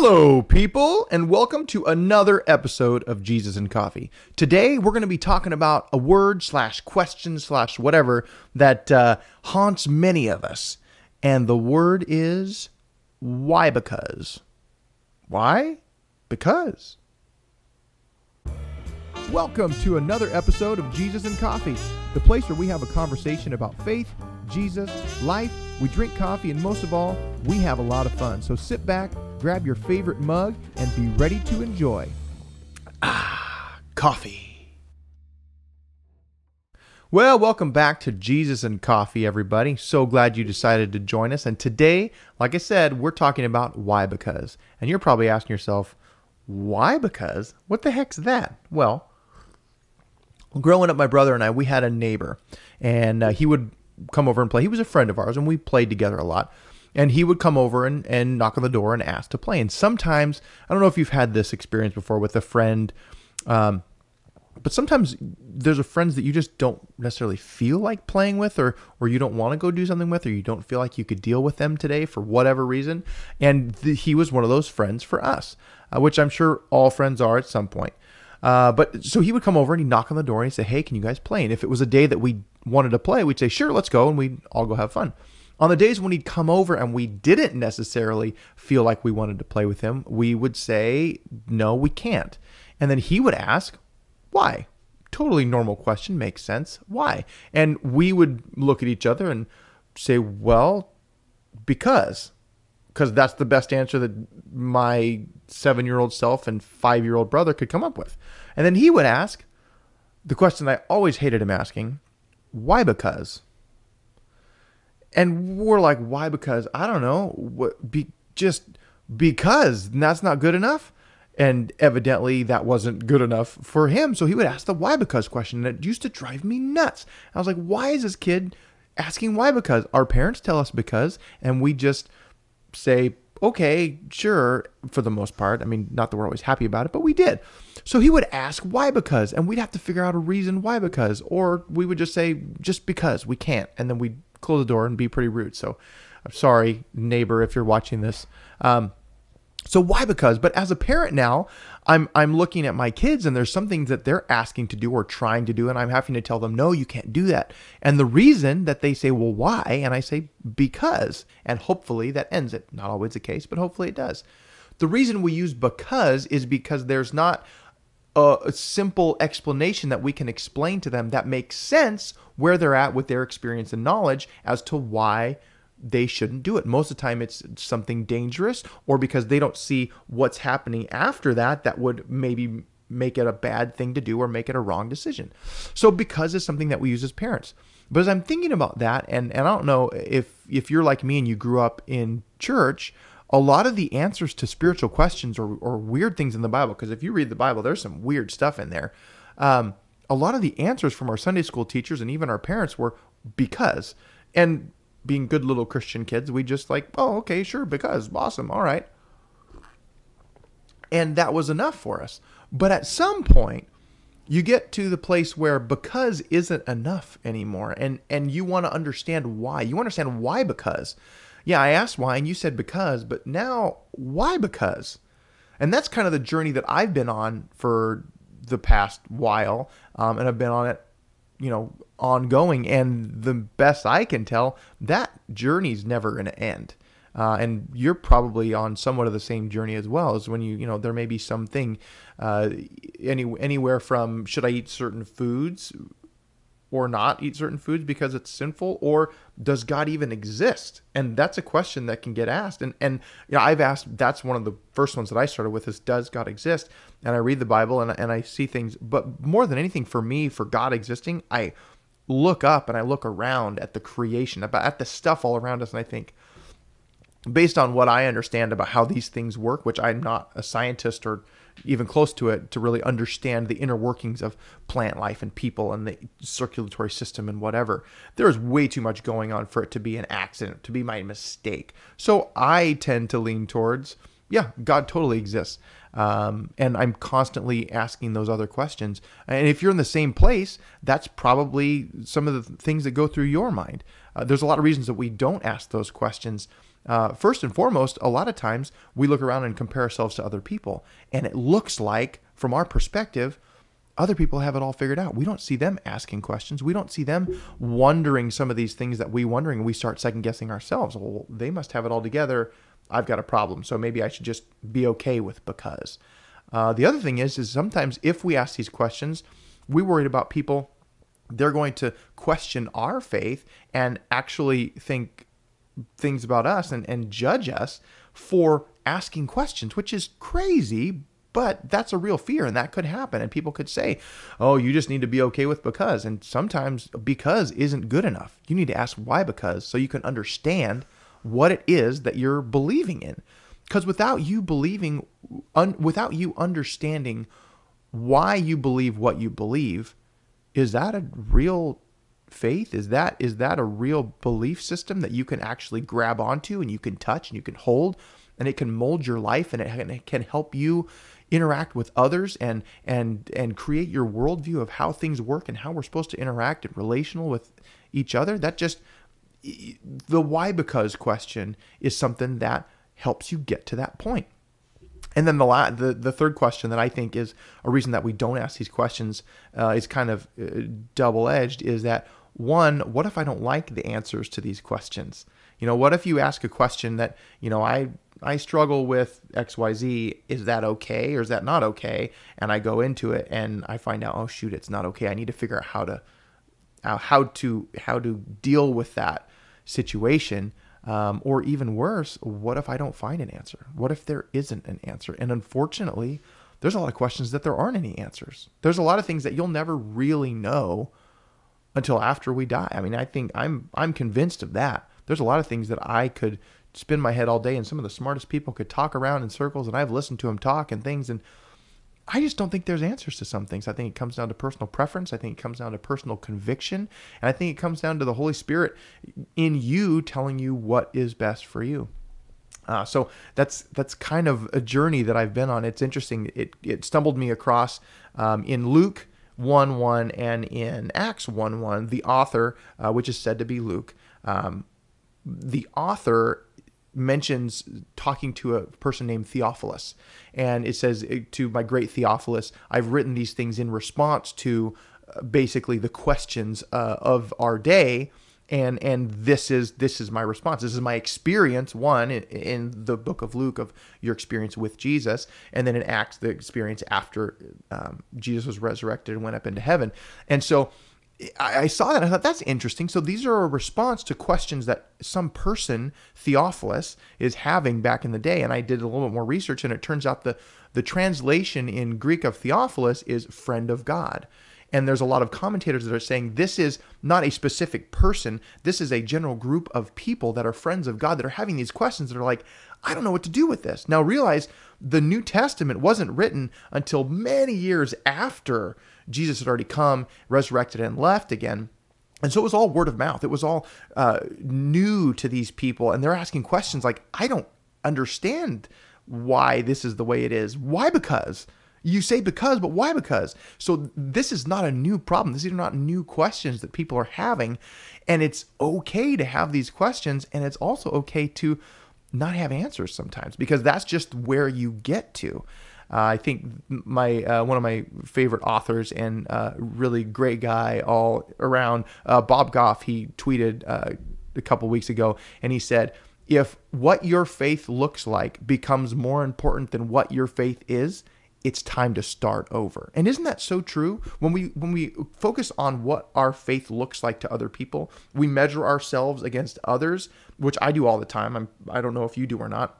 Hello, people, and welcome to another episode of Jesus and Coffee. Today, we're going to be talking about a word slash question slash whatever that uh, haunts many of us. And the word is why because. Why? Because. Welcome to another episode of Jesus and Coffee, the place where we have a conversation about faith, Jesus, life, we drink coffee, and most of all, we have a lot of fun. So sit back, grab your favorite mug, and be ready to enjoy. Ah, coffee. Well, welcome back to Jesus and Coffee, everybody. So glad you decided to join us. And today, like I said, we're talking about why because. And you're probably asking yourself, why because? What the heck's that? Well, growing up, my brother and I, we had a neighbor, and uh, he would come over and play. He was a friend of ours, and we played together a lot. And he would come over and, and knock on the door and ask to play. And sometimes, I don't know if you've had this experience before with a friend, um, but sometimes there's a friends that you just don't necessarily feel like playing with, or or you don't want to go do something with, or you don't feel like you could deal with them today for whatever reason. And th- he was one of those friends for us, uh, which I'm sure all friends are at some point. Uh, but so he would come over and he'd knock on the door and he'd say, Hey, can you guys play? And if it was a day that we wanted to play, we'd say, Sure, let's go. And we'd all go have fun. On the days when he'd come over and we didn't necessarily feel like we wanted to play with him, we would say, No, we can't. And then he would ask, Why? Totally normal question, makes sense. Why? And we would look at each other and say, Well, because because that's the best answer that my seven year old self and five year old brother could come up with. And then he would ask the question I always hated him asking why because? And we're like, why because? I don't know. What, be, just because. That's not good enough. And evidently that wasn't good enough for him. So he would ask the why because question. And it used to drive me nuts. I was like, why is this kid asking why because? Our parents tell us because, and we just say, okay, sure, for the most part. I mean, not that we're always happy about it, but we did. So he would ask why because, and we'd have to figure out a reason why because, or we would just say just because we can't, and then we'd close the door and be pretty rude. So I'm sorry, neighbor, if you're watching this. Um, so why because? But as a parent now, I'm I'm looking at my kids and there's some things that they're asking to do or trying to do and I'm having to tell them no, you can't do that. And the reason that they say, "Well, why?" and I say because, and hopefully that ends it. Not always the case, but hopefully it does. The reason we use because is because there's not a, a simple explanation that we can explain to them that makes sense where they're at with their experience and knowledge as to why they shouldn't do it. Most of the time, it's something dangerous, or because they don't see what's happening after that that would maybe make it a bad thing to do or make it a wrong decision. So, because it's something that we use as parents. But as I'm thinking about that, and, and I don't know if if you're like me and you grew up in church, a lot of the answers to spiritual questions or, or weird things in the Bible, because if you read the Bible, there's some weird stuff in there. Um, a lot of the answers from our Sunday school teachers and even our parents were because. And being good little Christian kids, we just like, oh, okay, sure, because awesome, all right. And that was enough for us. But at some point, you get to the place where because isn't enough anymore and and you want to understand why. You understand why because. Yeah, I asked why and you said because, but now why because? And that's kind of the journey that I've been on for the past while. Um, and I've been on it, you know, ongoing. And the best I can tell, that journey's never going to end. Uh, and you're probably on somewhat of the same journey as well as when you you know there may be something uh, any anywhere from should I eat certain foods or not eat certain foods because it's sinful or does God even exist? And that's a question that can get asked. And and you know I've asked that's one of the first ones that I started with is does God exist? And I read the Bible and, and I see things but more than anything for me for God existing I look up and I look around at the creation, about at the stuff all around us, and I think, based on what I understand about how these things work, which I'm not a scientist or even close to it to really understand the inner workings of plant life and people and the circulatory system and whatever. There is way too much going on for it to be an accident, to be my mistake. So I tend to lean towards, yeah, God totally exists. Um, and I'm constantly asking those other questions. And if you're in the same place, that's probably some of the things that go through your mind. Uh, there's a lot of reasons that we don't ask those questions Uh, first and foremost, a lot of times we look around and compare ourselves to other people, and it looks like, from our perspective, other people have it all figured out. We don't see them asking questions. We don't see them wondering some of these things that we wondering. We start second guessing ourselves. Well, they must have it all together. I've got a problem, so maybe I should just be okay with because. Uh, the other thing is, is sometimes if we ask these questions, we worried about people. They're going to question our faith and actually think things about us and, and judge us for asking questions, which is crazy, but that's a real fear and that could happen. And people could say, oh, you just need to be okay with because. And sometimes because isn't good enough. You need to ask why because so you can understand what it is that you're believing in. Because without you believing, un, without you understanding why you believe what you believe, is that a real faith? Is that is that a real belief system that you can actually grab onto and you can touch and you can hold and it can mold your life and it, can help you interact with others and and and create your worldview of how things work and how we're supposed to interact and relational with each other? That just the why because question is something that helps you get to that point. And then the, la- the the third question that I think is a reason that we don't ask these questions uh, is kind of uh, double edged is that one, what if I don't like the answers to these questions? You know, what if you ask a question that you know I I struggle with XYZ. Is that okay or is that not okay? And I go into it and I find out, oh shoot, it's not okay. I need to figure out how to uh, how to how to deal with that situation. Um, or even worse, what if I don't find an answer? What if there isn't an answer? And unfortunately, there's a lot of questions that there aren't any answers. There's a lot of things that you'll never really know until after we die. I mean, I think I'm I'm convinced of that. There's a lot of things that I could spin my head all day and some of the smartest people could talk around in circles and I've listened to them talk and things and I just don't think there's answers to some things. I think it comes down to personal preference. I think it comes down to personal conviction. And I think it comes down to the Holy Spirit in you telling you what is best for you. Uh, so that's that's kind of a journey that I've been on. It's interesting. It, it stumbled me across um, in Luke 1 1 and in Acts 1 1, the author, uh, which is said to be Luke, um, the author mentions talking to a person named Theophilus. And it says, To my great Theophilus, I've written these things in response to uh, basically the questions uh, of our day and and this is this is my response this is my experience one in, in, the book of luke of your experience with jesus and then in acts the experience after um, jesus was resurrected and went up into heaven and so I, I saw that. I thought that's interesting. So these are a response to questions that some person, Theophilus, is having back in the day. And I did a little bit more research, and it turns out the the translation in Greek of Theophilus is friend of God. And there's a lot of commentators that are saying this is not a specific person. This is a general group of people that are friends of God that are having these questions that are like, I don't know what to do with this. Now realize the New Testament wasn't written until many years after Jesus had already come, resurrected, and left again. And so it was all word of mouth. It was all uh, new to these people. And they're asking questions like, I don't understand why this is the way it is. Why because? You say because, but why because? So this is not a new problem. These are not new questions that people are having. And it's okay to have these questions. And it's also okay to not have answers sometimes because that's just where you get to. Uh, I think my uh, one of my favorite authors and uh, really great guy all around, uh, Bob Goff. He tweeted uh, a couple weeks ago, and he said, "If what your faith looks like becomes more important than what your faith is." It's time to start over. And isn't that so true? When we when we focus on what our faith looks like to other people, we measure ourselves against others, which I do all the time. I'm I don't know if you do or not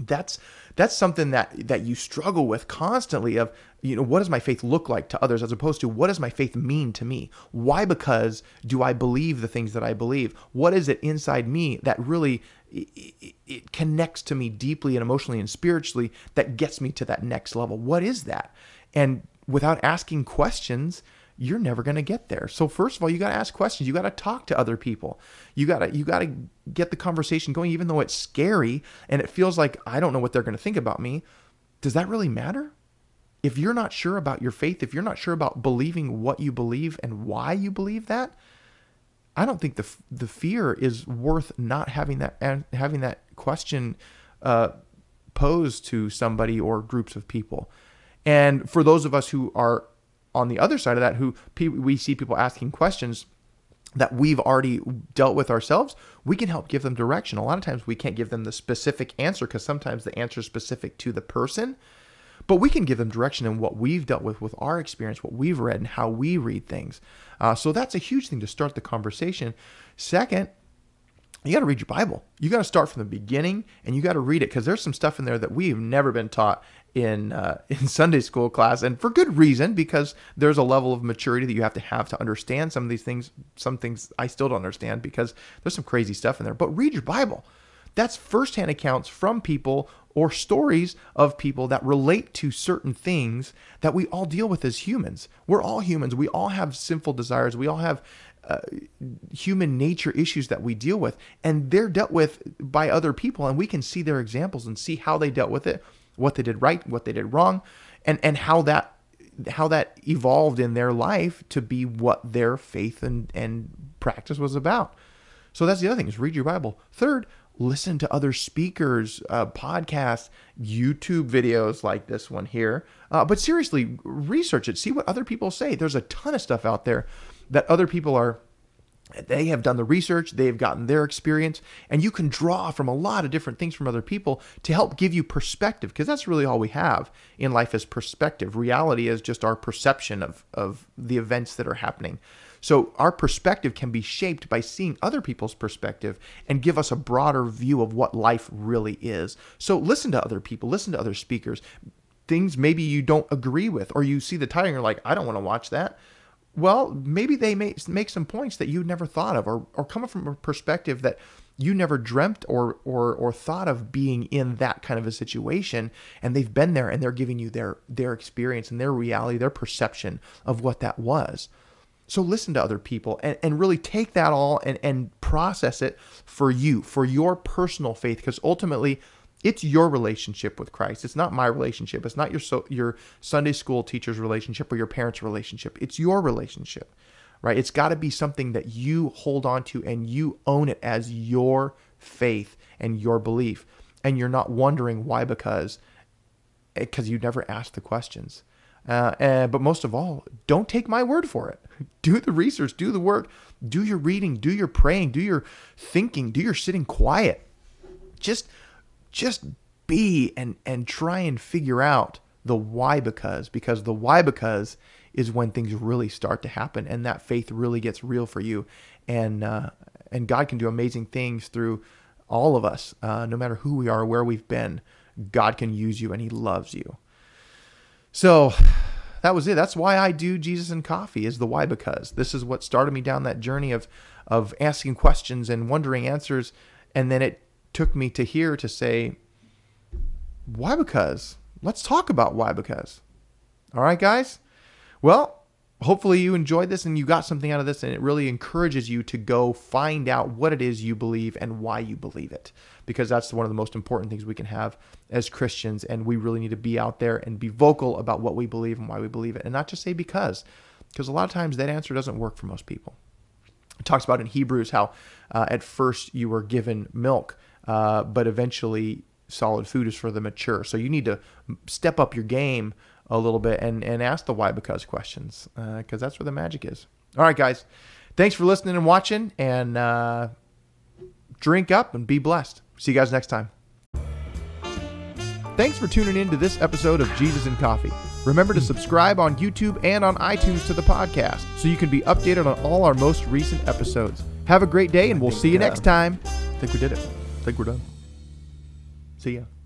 that's that's something that that you struggle with constantly of you know what does my faith look like to others as opposed to what does my faith mean to me why because do i believe the things that i believe what is it inside me that really it, it connects to me deeply and emotionally and spiritually that gets me to that next level what is that and without asking questions you're never going to get there. So first of all, you got to ask questions. You got to talk to other people. You got to you got to get the conversation going even though it's scary and it feels like I don't know what they're going to think about me. Does that really matter? If you're not sure about your faith, if you're not sure about believing what you believe and why you believe that, I don't think the the fear is worth not having that having that question uh, posed to somebody or groups of people. And for those of us who are on the other side of that, who we see people asking questions that we've already dealt with ourselves, we can help give them direction. A lot of times we can't give them the specific answer because sometimes the answer is specific to the person, but we can give them direction in what we've dealt with with our experience, what we've read, and how we read things. Uh, so that's a huge thing to start the conversation. Second, you got to read your Bible. You got to start from the beginning and you got to read it because there's some stuff in there that we've never been taught in uh, in Sunday school class, and for good reason because there's a level of maturity that you have to have to understand some of these things. Some things I still don't understand because there's some crazy stuff in there. But read your Bible. That's firsthand accounts from people or stories of people that relate to certain things that we all deal with as humans. We're all humans. We all have sinful desires. We all have uh, human nature issues that we deal with, and they're dealt with by other people, and we can see their examples and see how they dealt with it, what they did right, what they did wrong, and and how that how that evolved in their life to be what their faith and and practice was about. So that's the other thing is read your Bible. Third, listen to other speakers, uh, podcasts, YouTube videos like this one here. Uh, but seriously, research it. See what other people say. There's a ton of stuff out there that other people are they have done the research, they've gotten their experience, and you can draw from a lot of different things from other people to help give you perspective, because that's really all we have in life is perspective. Reality is just our perception of, of the events that are happening. So our perspective can be shaped by seeing other people's perspective and give us a broader view of what life really is. So listen to other people, listen to other speakers. Things maybe you don't agree with, or you see the title and you're like, I don't want to watch that well, maybe they may make some points that you never thought of, or or come from a perspective that you never dreamt or or or thought of being in that kind of a situation, and they've been there and they're giving you their their experience and their reality, their perception of what that was. So listen to other people and, and really take that all and, and process it for you, for your personal faith, because ultimately it's your relationship with Christ. It's not my relationship. It's not your so, your Sunday school teacher's relationship or your parents' relationship. It's your relationship, right? It's got to be something that you hold on to and you own it as your faith and your belief, and you're not wondering why because eh, because you never asked the questions. Uh, and, but most of all, don't take my word for it. Do the research, do the work, do your reading, do your praying, do your thinking, do your sitting quiet. Just just be and and try and figure out the why because because the why because is when things really start to happen and that faith really gets real for you and uh, and God can do amazing things through all of us uh, no matter who we are where we've been God can use you and he loves you so that was it that's why I do Jesus and coffee is the why because this is what started me down that journey of of asking questions and wondering answers and then it took me to here to say, why because? Let's talk about why because. All right, guys? Well, hopefully you enjoyed this and you got something out of this and it really encourages you to go find out what it is you believe and why you believe it because that's one of the most important things we can have as Christians and we really need to be out there and be vocal about what we believe and why we believe it and not just say because because a lot of times that answer doesn't work for most people. It talks about in Hebrews how uh, at first you were given milk uh, but eventually solid food is for the mature. So you need to step up your game a little bit and, and ask the why because questions because uh, that's where the magic is. All right, guys. Thanks for listening and watching and uh, drink up and be blessed. See you guys next time. Thanks for tuning in to this episode of Jesus and Coffee. Remember to subscribe on YouTube and on iTunes to the podcast so you can be updated on all our most recent episodes. Have a great day and we'll see you next time. I think we did it I think we're done. See ya.